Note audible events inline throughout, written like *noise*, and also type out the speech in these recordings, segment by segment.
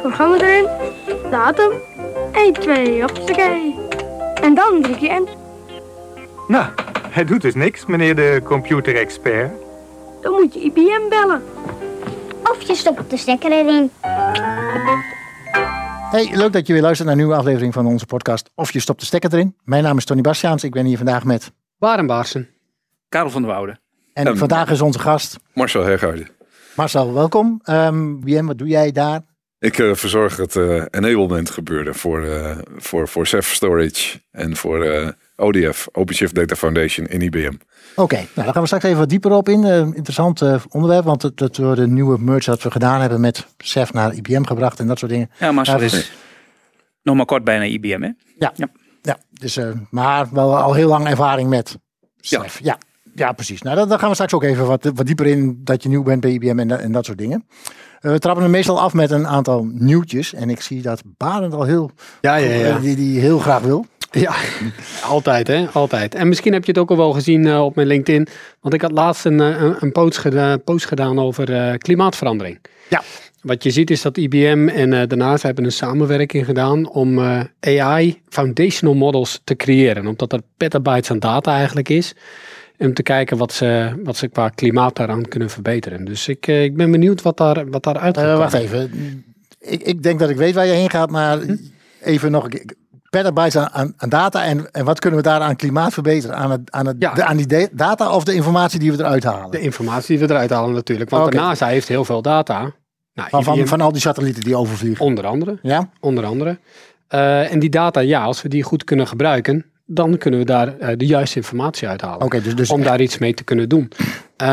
programma erin, datum, 1, 2, hoppakee. En dan druk je in. Nou, hij doet dus niks, meneer de computerexpert. Dan moet je IBM bellen. Of je stopt de stekker erin. Hey, leuk dat je weer luistert naar een nieuwe aflevering van onze podcast Of je stopt de stekker erin. Mijn naam is Tony Bastiaans. Ik ben hier vandaag met... Baren Baarsen. Karel van der Woude. En En- vandaag is onze gast Marcel Hergaarden. Marcel, welkom. Ehm BM, wat doe jij daar? Ik eh, verzorg het eh, enablement gebeuren voor, eh voor, voor Ceph Storage en voor eh, ODF, OpenShift Data Foundation in IBM. Oké, nou daar gaan we straks even wat dieper op in. Eh, interessant eh, onderwerp, want dat we de nieuwe merge dat we gedaan hebben met Ceph naar IBM gebracht en dat soort dingen. Ja, Marcel Ja, is nog maar kort bijna IBM, hè? Ja, dus, eh, maar wel al heel lang ervaring met Ceph. Ja. ja, precies. Nou, daar, daar gaan we straks ook even wat, wat dieper in dat je nieuw bent bij IBM en, en dat soort dingen. Eh, we trappen hem meestal af met een aantal nieuwtjes. En ik zie dat Barend al heel, Ja, ja, ja. eh, die, die heel graag wil. Ja, *laughs* altijd hè, altijd. En misschien heb je het ook al wel gezien eh, op mijn LinkedIn. Want ik had laatst een, een, een post, geda- post gedaan over klimaatverandering. Ja. Wat je ziet is dat IBM en eh daarnaast hebben een samenwerking gedaan om AI foundational models te creëren. Omdat er petabytes aan data eigenlijk is. Om te kijken wat ze, wat ze qua klimaat daaraan kunnen verbeteren. Dus ik, eh, ik ben benieuwd wat daar, wat daar uit Eh, wacht even. Ik, ik denk dat ik weet waar je heen gaat, maar Hm? even nog. ik- Petabytes aan, aan, aan data en, en wat kunnen we daar aan klimaat verbeteren? Aan, het, aan, het, Ja. de, aan die de- data of de informatie die we eruit halen? De informatie die we eruit halen natuurlijk. Want Oké. de NASA heeft heel veel data. Nou, van, van, van al die satellieten die overvliegen. Onder andere. Ja? Onder andere. Eh, en die data, ja, als we die goed kunnen gebruiken, dan kunnen we daar eh, de juiste informatie uithalen. Dus, dus om daar iets mee te kunnen doen. Eh,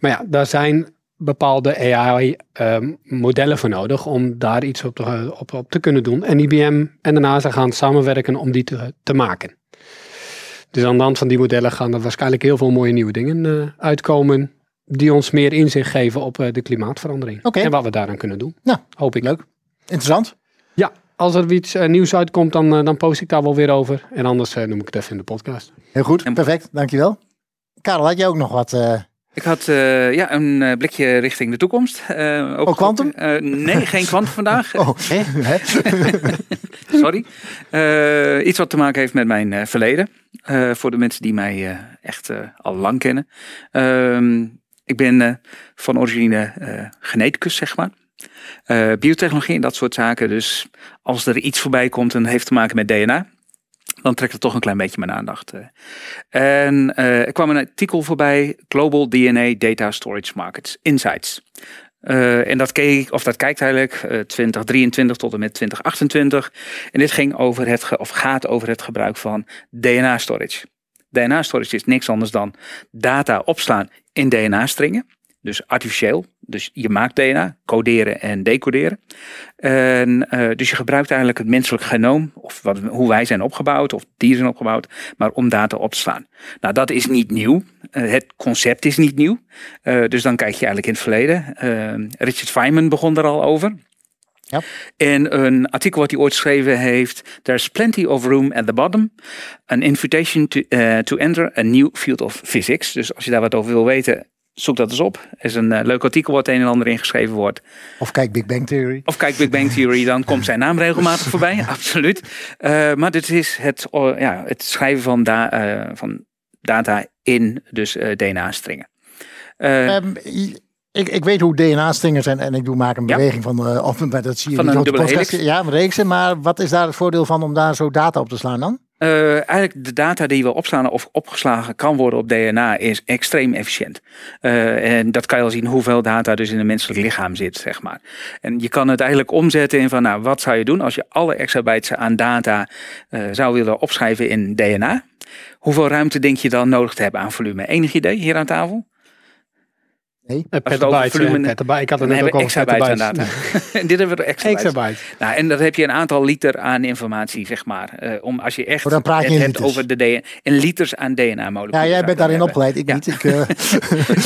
maar ja, daar zijn bepaalde AI-modellen voor nodig om daar iets op te, op, op te kunnen doen. En IBM en de NASA gaan samenwerken om die te, te maken. Dus aan de hand van die modellen gaan er waarschijnlijk heel veel mooie nieuwe dingen eh, uitkomen. Die ons meer inzicht geven op eh, de klimaatverandering. En wat we daaraan kunnen doen. Nou, Hoop ik. leuk. interessant. Ja, als er iets eh, nieuws uitkomt, dan, eh, dan post ik daar wel weer over. En anders eh, noem ik het even in de podcast. Heel goed, perfect. Dankjewel. Karel, had jij ook nog wat? eh, Ik had eh, ja, een blikje richting de toekomst. eh, ook Oh, quantum? Eh, nee, geen kwantum vandaag. *laughs* oh, hè? *laughs* Sorry. Eh, iets wat te maken heeft met mijn eh, verleden. Eh, voor de mensen die mij eh, echt al lang kennen. Ehm, ik ben eh, van origine eh, geneticus, zeg maar. Eh, biotechnologie en dat soort zaken. Dus als er iets voorbij komt en heeft te maken met DNA, dan trekt het toch een klein beetje mijn aandacht. eh. En eh, er kwam een artikel voorbij, Global DNA Data Storage Markets Insights. Eh, en dat keek, of dat kijkt eigenlijk eh 2023 tot en met 2028. En dit ging over het, of gaat over het gebruik van DNA storage. DNA storage is niks anders dan data opslaan in DNA-stringen. Dus artificieel. Dus je maakt DNA, coderen en decoderen. En, eh, dus je gebruikt eigenlijk het menselijk genoom, of wat, hoe wij zijn opgebouwd, of dieren zijn opgebouwd, maar om data op te slaan. Nou, dat is niet nieuw. Eh, het concept is niet nieuw. Eh, dus dan kijk je eigenlijk in het verleden. Richard Feynman begon er al over. Ja. In een artikel wat hij ooit geschreven heeft, There's plenty of room at the bottom. An invitation to, to enter a new field of physics. Dus als je daar wat over wil weten, zoek dat eens op. Er is een eh, leuk artikel wat een en ander ingeschreven wordt. Of kijk Big Bang Theory. Of kijk Big Bang Theory, dan komt zijn naam regelmatig *laughs* voorbij. Absoluut. Eh, maar dit is het, ja, het schrijven van, da- eh, van data in dus eh, DNA-stringen. Eh, Ehm, ik, ik weet hoe DNA-stringen zijn en ik doe maak een Ja. beweging van, eh of dat zie je Van een dubbele podcast. helix. Ja, een reeksen, maar wat is daar het voordeel van om daar zo data op te slaan dan? Eh, eigenlijk de data die we opslaan of opgeslagen kan worden op DNA is extreem efficiënt. Eh, en dat kan je al zien hoeveel data dus in een menselijk lichaam zit, zeg maar. En je kan het eigenlijk omzetten in van, nou, wat zou je doen als je alle exabytes aan data eh, zou willen opschrijven in DNA? Hoeveel ruimte denk je dan nodig te hebben aan volume? Enig idee hier aan tafel? Eh, het over petabytes, volume- eh, petabyte. Ik had Dan het net ook over exabytes petabytes. data. en dit hebben we er exabytes. Exabyte. Nou, en dat heb je een aantal liter aan informatie, zeg maar. Eh, om als je echt Oh, dan praat je het in hebt over de DNA, in liters aan DNA-moleculen. Ja, jij bent daarin opgeleid, ik Ja. niet. Ik, *laughs* eh,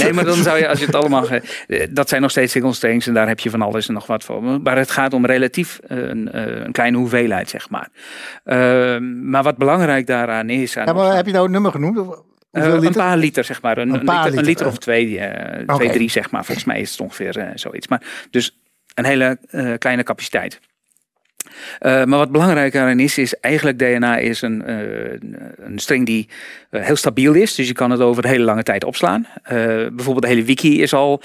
Nee, maar dan zou je, als je het allemaal. ge- eh, dat zijn nog steeds single strings en daar heb je van alles en nog wat voor. Maar het gaat om relatief eh, een, eh, een kleine hoeveelheid, zeg maar. Eh, maar wat belangrijk daaraan is. Aan ja, maar heb je nou een nummer genoemd? Eh, een paar liter, zeg maar. Een, Een liter, een liter. liter of twee, eh, Oké. twee, drie, zeg maar. Volgens mij is het ongeveer eh, zoiets. Maar dus een hele kleine capaciteit. Uh, maar wat belangrijker aan is, is eigenlijk DNA is een, uh, een string die uh, heel stabiel is. Dus je kan het over een hele lange tijd opslaan. bijvoorbeeld de hele wiki is al,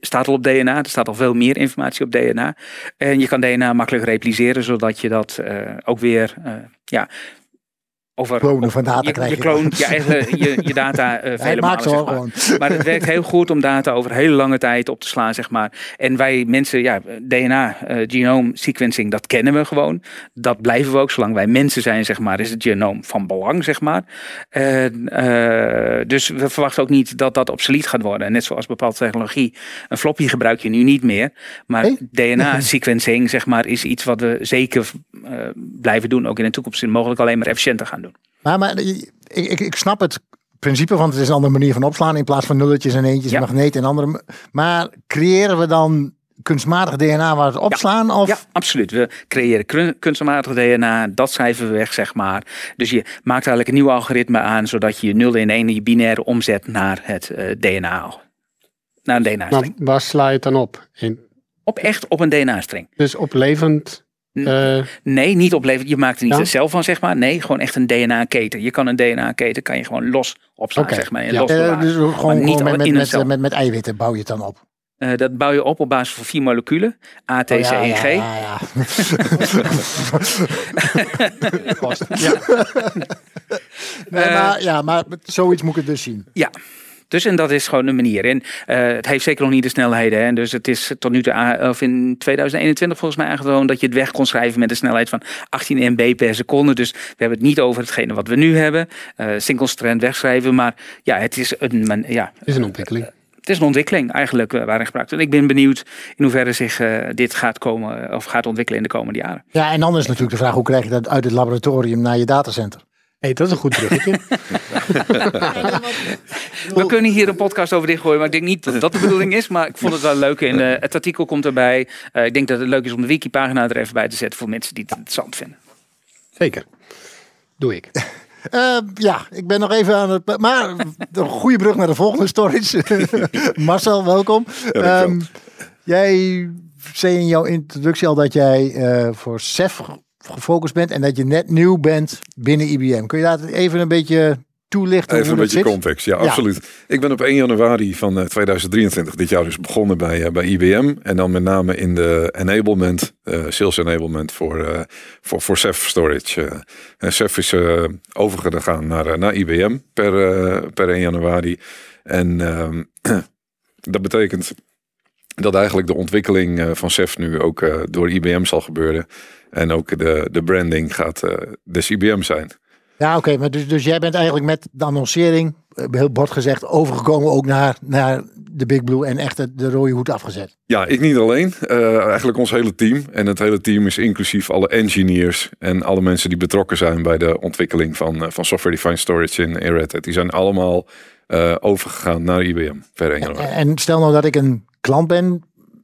staat al op DNA. Er staat al veel meer informatie op DNA. En je kan DNA makkelijk repliceren, zodat je dat ook weer ja, over klonen van data je, krijgen. Je kloont je, eigen, je, je data *laughs* uh, vele malen, zeg maar. Maar het werkt heel goed om data over hele lange tijd op te slaan, zeg maar. En wij mensen, ja, DNA, uh, genome sequencing, dat kennen we gewoon. Dat blijven we ook. Zolang wij mensen zijn, zeg maar, is het genoom van belang, zeg maar. Uh, dus we verwachten ook niet dat dat obsolet gaat worden. Net zoals bepaalde technologie. Een floppy gebruik je nu niet meer. Maar? DNA *laughs* sequencing, zeg maar, is iets wat we zeker blijven doen. Ook in de toekomst. Mogelijk alleen maar efficiënter gaan doen. Maar, maar ik, ik, ik snap het principe, want het is een andere manier van opslaan. In plaats van nulletjes en eentjes, Ja. magneet en andere. Maar creëren we dan kunstmatig DNA waar we het opslaan? Of? Ja, absoluut. We creëren kun- kunstmatig DNA, dat schrijven we weg, zeg maar. Dus je maakt eigenlijk een nieuw algoritme aan, zodat je je 0 in 1 je binaire omzet naar het eh, DNA. Naar een Maar DNA-string. waar sla je het dan op? In, Op echt op een DNA-string. dus op levend... eh, Nee, niet opleveren. Je maakt er niet Ja. cel van, zeg maar. Nee, gewoon echt een DNA-keten. Je kan een DNA-keten kan je gewoon los opslaan, Oké. zeg maar. En Ja. los Eh, bewaren. dus gewoon, gewoon niet met, eiwitten bouw je het dan op. Eh, dat bouw je op op basis van vier moleculen. A, T, C ja, G. ja, ja. ja. *laughs* *laughs* Nee, Eh, maar, ja, maar zoiets moet ik het dus zien. Ja. Dus en dat is gewoon een manier. En eh, het heeft zeker nog niet de snelheden. Hè. Dus het is tot nu toe, of in 2021 volgens mij aangetoond dat je het weg kon schrijven met een snelheid van 18 MB per seconde. Dus we hebben het niet over hetgene wat we nu hebben. eh single strand wegschrijven. Maar ja, het is een, man- ja, is een ontwikkeling. het is een ontwikkeling eigenlijk eh, waarin gebruikt. wordt. En ik ben benieuwd in hoeverre zich eh, dit gaat komen of gaat ontwikkelen in de komende jaren. Ja, en dan is natuurlijk de vraag, hoe krijg je dat uit het laboratorium naar je datacenter? Hey, dat is een goed bruggetje. *laughs* We kunnen hier een podcast over dichtgooien, maar ik denk niet dat dat de bedoeling is. Maar ik vond het wel leuk. En eh, het artikel komt erbij. Eh, ik denk dat het leuk is om de wikipagina er even bij te zetten voor mensen die het interessant vinden. Zeker. Doe ik. *laughs* Eh, ja, ik ben nog even aan het... Maar een goede brug naar de volgende stories. *laughs* Marcel, welkom. dankjewel. Ehm, jij zei in jouw introductie al dat jij eh, voor CEF gefocust bent en dat je net nieuw bent binnen IBM. Kun je daar even een beetje toelichten Even een dat beetje zit? context. Ja, Ja. absoluut. Ik ben op 1 januari van eh, 2023 dit jaar dus begonnen bij, eh, bij IBM. En dan met name in de enablement, eh, sales enablement voor, eh voor, voor Ceph Storage. eh. en Ceph is eh, overgegaan naar, eh, naar IBM per, eh, per 1 januari. En ehm, *clears throat* dat betekent dat eigenlijk de ontwikkeling eh, van Ceph nu ook eh, door IBM zal gebeuren. En ook de, de branding gaat eh des IBM zijn. Ja, oké, maar dus, dus jij bent eigenlijk met de annoncering, heel bord gezegd, overgekomen ook naar, naar de Big Blue en echt de, de rode hoed afgezet. Ja, ik niet alleen. Eigenlijk ons hele team. En het hele team is inclusief alle engineers en alle mensen die betrokken zijn bij de ontwikkeling van, van Software Defined Storage in, in Red Hat. Die zijn allemaal eh, overgegaan naar IBM per 1 januari. En stel nou dat ik een klant ben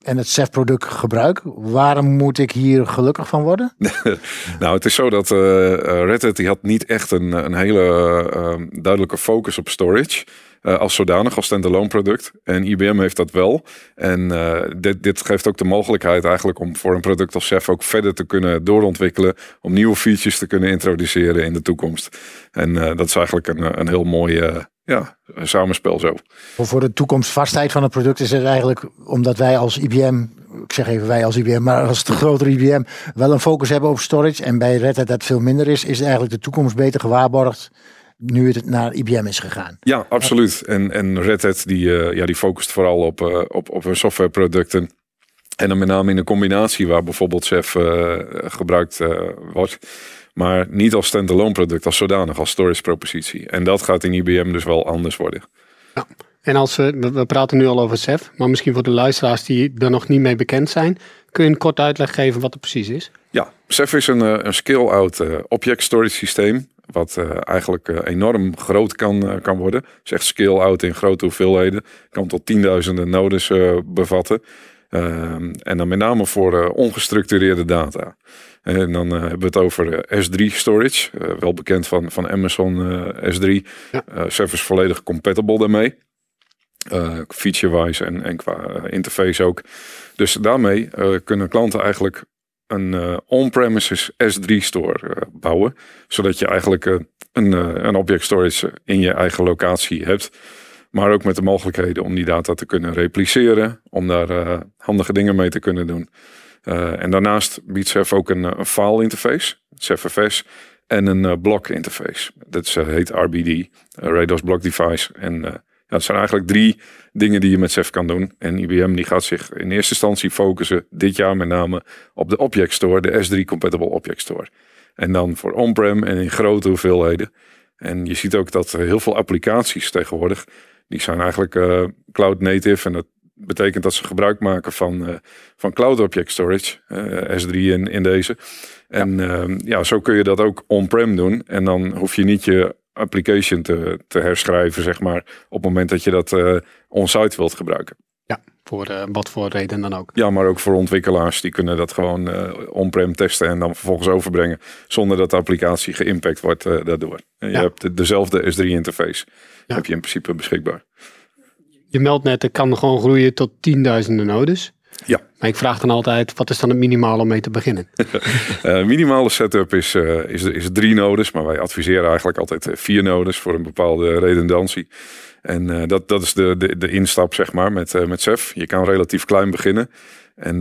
en het CEF-product gebruik, waarom moet ik hier gelukkig van worden? *laughs* Nou, het is zo dat eh, Red Hat die had niet echt een, een hele eh, eh, duidelijke focus op storage. als zodanig, als standalone product. En IBM heeft dat wel. En dit, dit geeft ook de mogelijkheid eigenlijk om voor een product als Ceph ook verder te kunnen doorontwikkelen. Om nieuwe features te kunnen introduceren in de toekomst. En dat is eigenlijk een, een heel mooi ja, samenspel zo. Voor- Voor de toekomstvastheid van het product is het eigenlijk, omdat wij als IBM, ik zeg even wij als IBM, maar als de grotere IBM, wel een focus hebben op storage en bij Red Hat dat veel minder is, is eigenlijk de toekomst beter gewaarborgd nu het naar IBM is gegaan. Ja, absoluut. En, en Red Hat die, eh, ja, die focust vooral op, eh, op, op hun softwareproducten. En dan met name in een combinatie waar bijvoorbeeld Chef eh, gebruikt eh, wordt. Maar niet als standalone product, als zodanig, als storage propositie. En dat gaat in IBM dus wel anders worden. En als we, we- we praten nu al over SEF, maar misschien voor de luisteraars die er nog niet mee bekend zijn, kun je een kort uitleg geven wat het precies is? Ja, Ceph is een, eh, een scale-out eh, object storage systeem. Wat eh, eigenlijk eh, enorm groot kan, eh, kan worden. Dus echt scale-out in grote hoeveelheden. Kan tot tienduizenden nodes eh, bevatten. Ehm, en dan met name voor eh, ongestructureerde data. En dan eh, hebben we het over eh, S3 storage. wel bekend van, van Amazon eh, S3. Ja. Is volledig compatible daarmee. Feature-wise en, en qua interface ook. Dus daarmee kunnen klanten eigenlijk een on-premises S3 store bouwen. Zodat je eigenlijk een, een object storage in je eigen locatie hebt. Maar ook met de mogelijkheden om die data te kunnen repliceren. Om daar handige dingen mee te kunnen doen. en daarnaast biedt Ceph ook een, een file interface, CEFFS, en een blok interface. Dat heet RBD, Rados Block Device. En dat zijn eigenlijk drie dingen die je met Ceph kan doen. En IBM die gaat zich in eerste instantie focussen dit jaar met name op de Object Store, de S3 Compatible Object Store. En dan voor on-prem en in grote hoeveelheden. En je ziet ook dat heel veel applicaties tegenwoordig, die zijn eigenlijk uh, cloud native. En dat betekent dat ze gebruik maken van, uh, van cloud object storage, uh, S3 in, in deze. En ja. ja, zo kun je dat ook on-prem doen. En dan hoef je niet je application te, te herschrijven, zeg maar, op het moment dat je dat on-site wilt gebruiken. Ja, voor uh, wat voor reden dan ook. Ja, maar ook voor ontwikkelaars, die kunnen dat gewoon uh, on-prem testen en dan vervolgens overbrengen, zonder dat de applicatie geïmpact wordt daardoor. En je hebt de, dezelfde S3-interface, ja. Heb je in principe beschikbaar. Je meldt kan gewoon groeien tot tienduizenden nodes. Ja. Maar ik vraag dan altijd, wat is dan het minimale om mee te beginnen? uh, *laughs* minimale setup is, uh, is, is drie nodes, maar wij adviseren eigenlijk altijd eh, vier nodes voor een bepaalde redundantie. En uh, dat, dat is de, de, de instap, zeg maar, met, met Ceph. Je kan relatief klein beginnen. En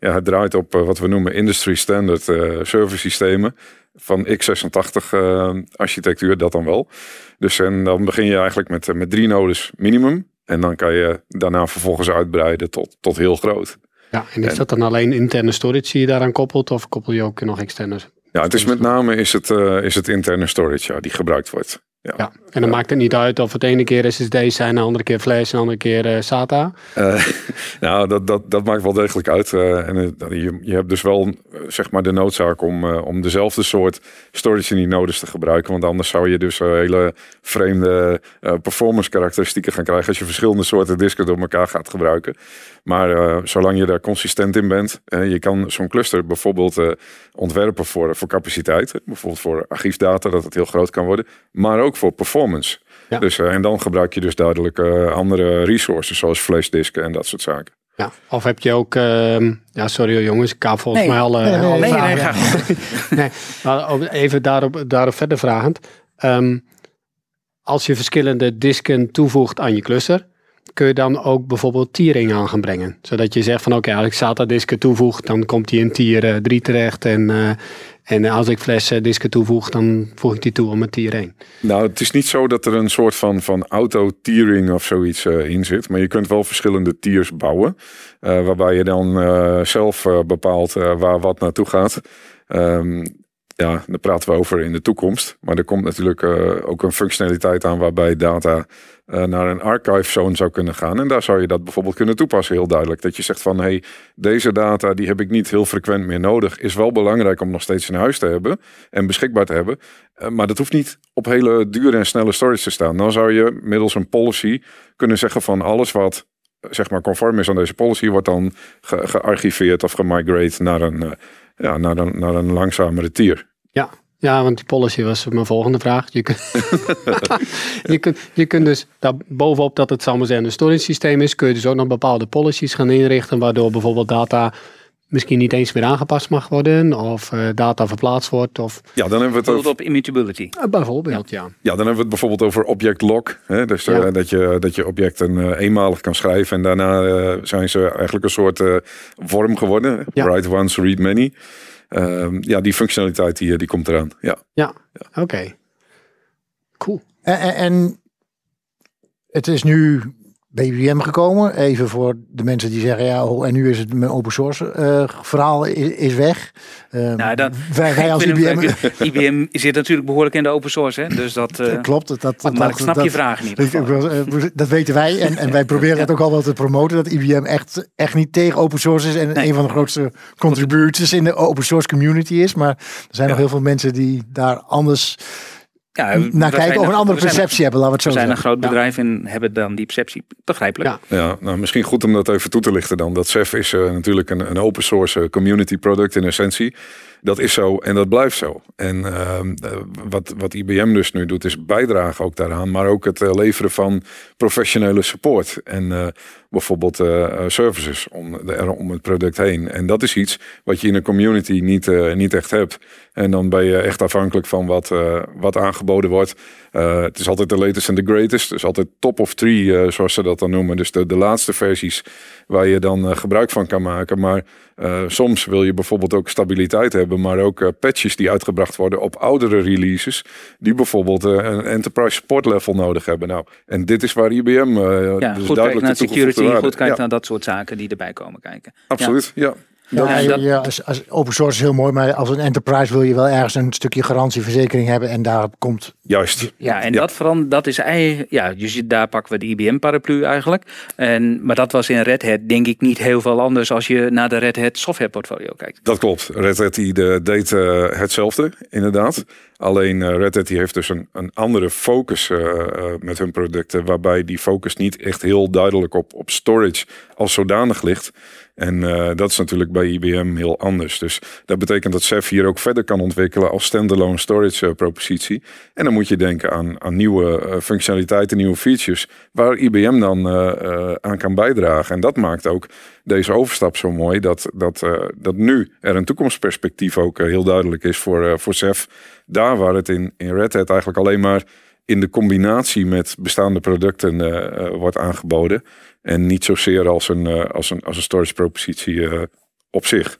ja, het draait op wat we noemen industry standard server systemen van x86 architectuur, dat dan wel. Dus en dan begin je eigenlijk met, met drie nodes minimum. En dan kan je daarna vervolgens uitbreiden tot, tot heel groot. Ja, en is dat dan alleen interne storage die je daaraan koppelt? Of koppel je ook nog externe? Ja, het is met name is het, uh, is het interne storage ja, die gebruikt wordt. Ja. ja. en dan maakt het niet uit of het ene keer SSD's zijn, de andere keer flash en de andere keer uh, SATA? Uh, *laughs* nou, dat, dat, dat maakt wel degelijk uit. Uh, en je, je hebt dus wel zeg maar de noodzaak om, om dezelfde soort storage in die nodes te gebruiken. Want anders zou je dus hele vreemde performance karakteristieken gaan krijgen als je verschillende soorten disken door elkaar gaat gebruiken. Maar zolang je daar consistent in bent, je kan zo'n cluster bijvoorbeeld ontwerpen voor, voor capaciteit. Bijvoorbeeld voor archiefdata, dat het heel groot kan worden. Maar ook voor performance. Ja. Dus, uh, en dan gebruik je dus duidelijk uh, andere resources zoals flashdisken en dat soort zaken. Ja, of heb je ook, uh, ja sorry jongens, ik heb volgens nee, mij al, uh, nee, nee, nee, nee, *laughs* nee, maar even daarop, daarop verder vragend. Um, als je verschillende disken toevoegt aan je cluster, kun je dan ook bijvoorbeeld tiering aan gaan brengen. Zodat je zegt van oké, okay, als ik SATA disken toevoeg, dan komt die in tier 3 terecht en en als ik flessen disken toevoeg, dan voeg ik die toe om een tier 1. Nou, het is niet zo dat er een soort van, van auto-tiering of zoiets uh, in zit. Maar je kunt wel verschillende tiers bouwen. Waarbij je dan zelf bepaalt waar wat naartoe gaat. Um, ja, daar praten we over in de toekomst. Maar er komt natuurlijk ook een functionaliteit aan waarbij data uh, naar een archive zone zou kunnen gaan. En daar zou je dat bijvoorbeeld kunnen toepassen, heel duidelijk. Dat je zegt van, hey, deze data die heb ik niet heel frequent meer nodig. Is wel belangrijk om nog steeds in huis te hebben en beschikbaar te hebben. Uh, maar dat hoeft niet op hele dure en snelle storage te staan. Dan zou je middels een policy kunnen zeggen van alles wat zeg maar conform is aan deze policy, wordt dan ge gearchiveerd of gemigrate naar een, ja, naar een, naar een langzamere tier. Ja, ja, want die policy was mijn volgende vraag. Je kunt, *laughs* *laughs* je kunt, je kunt dus daar bovenop dat het samen zijn een storage systeem is, kun je dus ook nog bepaalde policies gaan inrichten, waardoor bijvoorbeeld data misschien niet eens meer aangepast mag worden of uh, data verplaatst wordt. Of... Ja, dan hebben we het over... op immutability. Uh, bijvoorbeeld, ja. ja. ja. dan hebben we het bijvoorbeeld over object lock. Hè? Dus uh, ja. dat, je, dat je objecten eenmalig kan schrijven en daarna zijn ze eigenlijk een soort vorm geworden. Ja. Write once, read many. Um, ja, die functionaliteit die, die komt eraan. Ja, ja. ja. oké. Okay. Cool. En, en, het is nu bij IBM gekomen. Even voor de mensen die zeggen, ja, oh, en nu is het mijn open source uh, verhaal is, is weg. Um, nou, dat, wij, wij als *laughs* IBM... IBM zit natuurlijk behoorlijk in de open source, hè? dus dat... Uh, Klopt. Dat, dat, maar, maar ik snap dat, je vraag niet. Dat, dat weten wij en, en wij *laughs* proberen ja. het ook al wel te promoten, dat IBM echt, echt niet tegen open source is en nee. een van de grootste contributors in de open source community is. Maar er zijn ja. nog heel veel mensen die daar anders Ja, naar kijken of een andere zijn- perceptie hebben, laten we het zo We zijn een groot bedrijf en hebben dan die perceptie. Begrijpelijk. Ja. Ja, nou misschien goed om dat even toe te lichten dan. Dat CEF is eh, natuurlijk een, een open source eh, community product in essentie. Dat is zo en dat blijft zo. En ehm, eh, wat, wat IBM dus nu doet is bijdragen ook daaraan. Maar ook het eh, leveren van professionele support. En eh, bijvoorbeeld services om, de, om het product heen. En dat is iets wat je in een community niet, niet echt hebt. En dan ben je echt afhankelijk van wat, wat aangeboden wordt. Het is altijd de latest en de greatest. Dus altijd top of three, zoals ze dat dan noemen. Dus de, de laatste versies waar je dan gebruik van kan maken. Maar soms wil je bijvoorbeeld ook stabiliteit hebben. Maar ook eh, patches die uitgebracht worden op oudere releases. Die bijvoorbeeld eh, een enterprise support level nodig hebben. Nou, en dit is waar IBM eh Ja, dus goed duidelijk naar de toegevoegde security, goed kijken Ja, naar dat soort zaken die erbij komen kijken. absoluut, ja. Ja, Ja, dat- ja, als, als open source is heel mooi, maar als een enterprise wil je wel ergens een stukje garantieverzekering hebben. En daar komt Juist. Ja, en Ja. dat verandert, dat is eigenlijk, ja, je ziet, daar pakken we de IBM-paraplu eigenlijk. En, maar dat was in Red Hat denk ik niet heel veel anders als je naar de Red Hat software portfolio kijkt. Dat klopt. Red Hat die de, deed eh, hetzelfde, inderdaad. Alleen eh, Red Hat die heeft dus een, een andere focus eh, met hun producten. Waarbij die focus niet echt heel duidelijk op, op storage als zodanig ligt. En eh, dat is natuurlijk bij IBM heel anders. Dus dat betekent dat Ceph hier ook verder kan ontwikkelen als standalone storage eh, propositie. En dan moet je denken aan, aan nieuwe eh, functionaliteiten, nieuwe features. Waar IBM dan aan kan bijdragen. En dat maakt ook deze overstap zo mooi. Dat, dat, dat nu er een toekomstperspectief ook heel duidelijk is voor, voor Ceph. Daar waar het in, in Red Hat eigenlijk alleen maar in de combinatie met bestaande producten eh, eh, wordt aangeboden. En niet zozeer als een, eh, als een, als een storage propositie eh, op zich.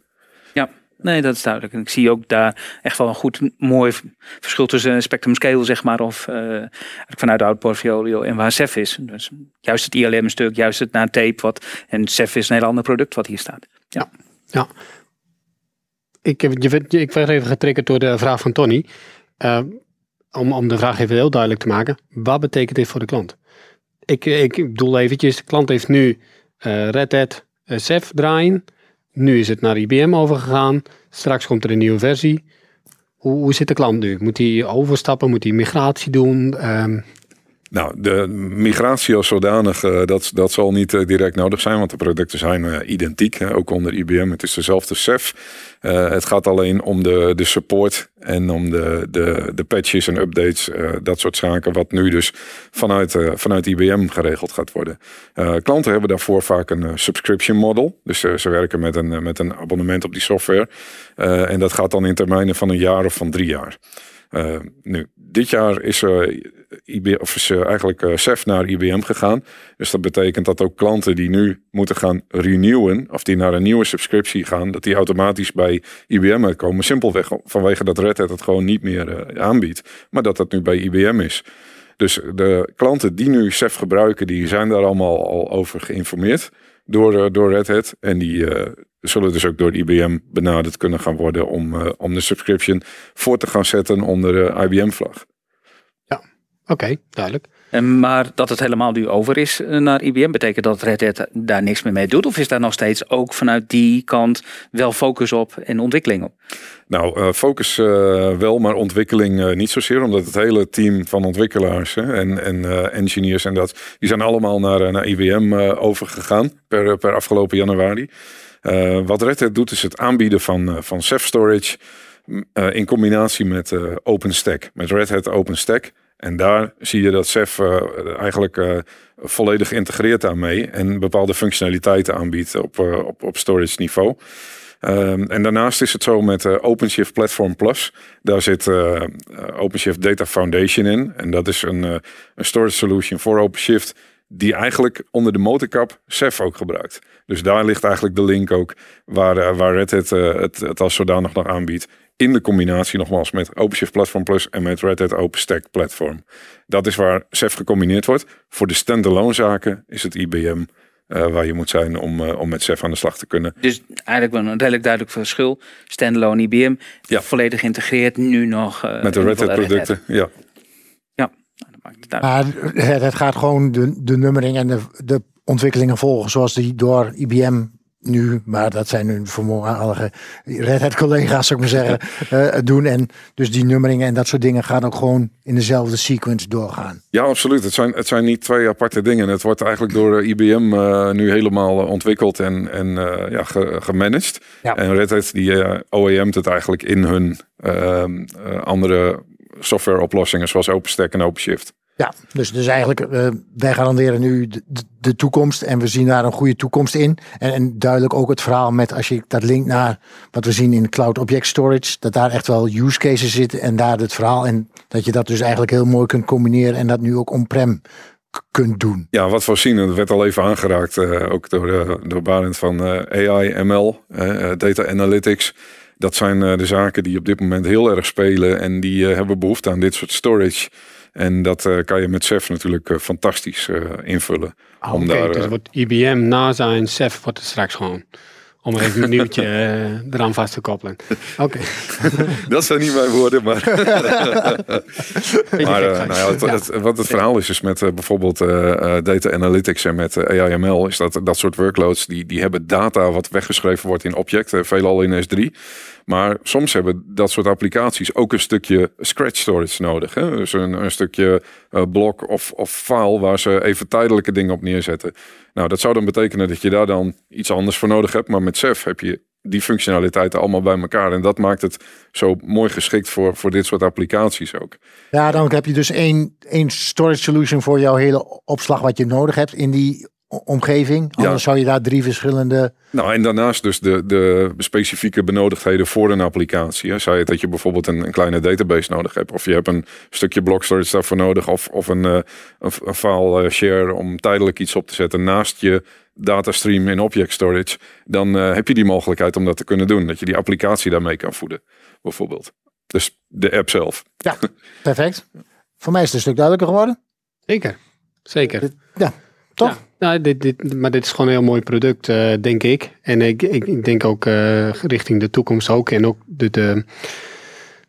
Ja, nee, dat is duidelijk. En ik zie ook daar echt wel een goed, mooi verschil tussen Spectrum Scale, zeg maar, of eh, vanuit oud portfolio en waar Ceph is. Dus juist het ILM-stuk, juist het naar tape, wat, en Ceph is een heel ander product wat hier staat. Ja. Ik, heb- je werd, ik werd even getriggerd door de vraag van Tony. Om, om de vraag even heel duidelijk te maken. Wat betekent dit voor de klant? Ik, ik bedoel eventjes, de klant heeft nu eh Red Hat Ceph draaien. Nu is het naar IBM overgegaan. Straks komt er een nieuwe versie. Hoe, hoe zit de klant nu? Moet hij overstappen? Moet hij migratie doen? Ehm, Nou, de migratie als zodanig, eh, dat, dat zal niet eh, direct nodig zijn, want de producten zijn eh, identiek, hè, ook onder IBM. Het is dezelfde. Eh, het gaat alleen om de, de support en om de, de, de patches en updates, dat soort zaken, wat nu dus vanuit, vanuit IBM geregeld gaat worden. Klanten hebben daarvoor vaak een subscription model, dus ze werken met een, met een abonnement op die software. En dat gaat dan in termijnen van een jaar of van drie jaar. Nu, dit jaar is, eh IB, of is eh, eigenlijk eh Ceph naar IBM gegaan. Dus dat betekent dat ook klanten die nu moeten gaan renewen, of die naar een nieuwe subscriptie gaan, dat die automatisch bij IBM uitkomen. Simpelweg vanwege dat Red Hat het gewoon niet meer eh, aanbiedt, maar dat dat nu bij IBM is. Dus de klanten die nu Ceph gebruiken, die zijn daar allemaal al over geïnformeerd door, eh, door Red Hat. En die eh, zullen dus ook door IBM benaderd kunnen gaan worden om, eh, om de subscription voor te gaan zetten onder de IBM-vlag. Oké, duidelijk. En, maar dat het helemaal nu over is eh, naar IBM, betekent dat Red Hat daar niks meer mee doet? Of is daar nog steeds ook vanuit die kant wel focus op en ontwikkeling op? Nou, eh, focus eh, wel, maar ontwikkeling eh, niet zozeer. Omdat het hele team van ontwikkelaars hè, en, en eh, engineers en dat, die zijn allemaal naar, naar IBM eh, overgegaan per, per afgelopen januari. Eh, wat Red Hat doet is het aanbieden van, uh, van Ceph Storage m, uh, in combinatie met OpenStack, met Red Hat OpenStack. En daar zie je dat Ceph uh, eigenlijk uh, volledig integreert daarmee en bepaalde functionaliteiten aanbiedt op, uh, op, op storage niveau. Um, en daarnaast is het zo met OpenShift Platform Plus. Daar zit OpenShift Data Foundation in. En dat is een, een storage solution voor OpenShift die eigenlijk onder de motorkap Ceph ook gebruikt. Dus daar ligt eigenlijk de link ook waar, waar Red Hat het, het als zodanig nog aanbiedt. In de combinatie nogmaals met OpenShift Platform Plus en met Red Hat OpenStack Platform. Dat is waar Ceph gecombineerd wordt. Voor de standalone zaken is het IBM uh, waar je moet zijn om, uh, om met Ceph aan de slag te kunnen. Dus eigenlijk wel een redelijk duidelijk verschil. Standalone IBM, ja. volledig geïntegreerd, nu nog... Uh, met de Red Hat producten, Red Hat. ja. Ja, dat maakt het duidelijk. Maar het gaat gewoon de, de nummering en de, de ontwikkelingen volgen zoals die door IBM nu, maar dat zijn hun voormalige Red Hat collega's, zou ik maar zeggen, *laughs* eh, doen. En dus die nummeringen en dat soort dingen gaan ook gewoon in dezelfde sequence doorgaan. Ja, absoluut. Het zijn, het zijn niet twee aparte dingen. Het wordt eigenlijk door eh, IBM eh, nu helemaal ontwikkeld en, en ja, ge- gemanaged. Ja. En Red Hat die OEM't het eigenlijk in hun andere softwareoplossingen zoals OpenStack en OpenShift. Ja, dus, dus eigenlijk, eh, wij garanderen nu de, toekomst en we zien daar een goede toekomst in. En, en duidelijk ook het verhaal met, als je dat linkt naar wat we zien in Cloud Object Storage, dat daar echt wel use cases zitten en daar het verhaal en dat je dat dus eigenlijk heel mooi kunt combineren en dat nu ook on-prem kunt doen. Ja, wat we zien, dat werd al even aangeraakt, eh, ook door, uh, door Barend van eh, AI, ML, eh, eh, data analytics. Dat zijn eh, de zaken die op dit moment heel erg spelen en die eh, hebben behoefte aan dit soort storage. En dat eh, kan je met Ceph natuurlijk eh, fantastisch eh, invullen. Om Oké, dus wordt IBM, NASA en CEF wordt het straks gewoon. Om er even een nieuwtje *laughs* eraan vast te koppelen. Oké. *laughs* dat zijn niet mijn woorden, maar *laughs* Maar nou ja, het, Ja. het- wat het verhaal is, is met bijvoorbeeld data analytics en met AIML, is dat dat soort workloads, die, die hebben data wat weggeschreven wordt in objecten, veelal in S3. Maar soms hebben dat soort applicaties ook een stukje scratch storage nodig. Hè? Dus een, een stukje eh, blok of, of file waar ze even tijdelijke dingen op neerzetten. Nou, dat zou dan betekenen dat je daar dan iets anders voor nodig hebt. Maar met Ceph heb je die functionaliteiten allemaal bij elkaar. En dat maakt het zo mooi geschikt voor, voor dit soort applicaties ook. Ja, dan heb je dus één, één storage solution voor jouw hele opslag wat je nodig hebt in die omgeving. Ja. Anders zou je daar drie verschillende... Nou, en daarnaast dus de, de specifieke benodigdheden voor een applicatie. Hè. Zij het dat je bijvoorbeeld een, een kleine database nodig hebt. Of je hebt een stukje block storage daarvoor nodig. Of, of een, eh, een, een file eh, share om tijdelijk iets op te zetten naast je datastream in object storage. Dan eh, heb je die mogelijkheid om dat te kunnen doen. Dat je die applicatie daarmee kan voeden, bijvoorbeeld. Dus de app zelf. Ja, perfect. Voor mij is het een stuk duidelijker geworden. Zeker. Zeker. Ja, toch? Ja, nou, dit, dit, maar dit is gewoon een heel mooi product, eh, denk ik. En ik, ik, ik denk ook eh, richting de toekomst ook. En ook de, de,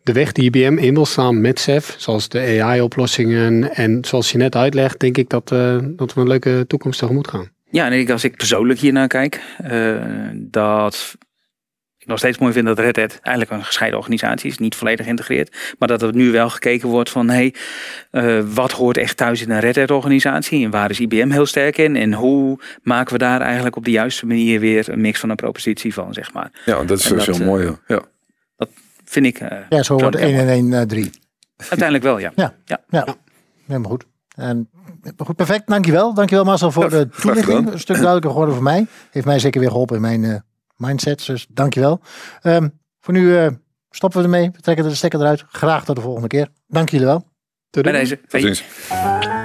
de weg die IBM in wil slaan met Ceph, zoals de AI-oplossingen. En zoals je net uitlegt, denk ik dat, eh, dat we een leuke toekomst tegemoet gaan. Ja, en ik, als ik persoonlijk hiernaar kijk, eh, dat nog steeds mooi vind dat Red Hat eigenlijk een gescheiden organisatie is, niet volledig geïntegreerd, maar dat er nu wel gekeken wordt van, hey, eh, wat hoort echt thuis in een Red Hat organisatie en waar is IBM heel sterk in en hoe maken we daar eigenlijk op de juiste manier weer een mix van een propositie van, zeg maar. Ja, dat is dat, heel eh, mooi. ja. Ja. Vind ik eh, Ja, zo wordt persoonlijk 1 heel en mooi. 1 3. Uiteindelijk wel, ja. Ja. Ja. Ja, helemaal goed. En, goed, perfect. Dankjewel. Dankjewel Marcel voor de toelichting. Een stuk duidelijker geworden voor mij. Heeft mij zeker weer geholpen in mijn mindset. Dus dankjewel. Ehm voor nu eh, stoppen we ermee. We trekken de stekker eruit. Graag tot de volgende keer. Dank jullie wel. Doei, Bij deze. Tot.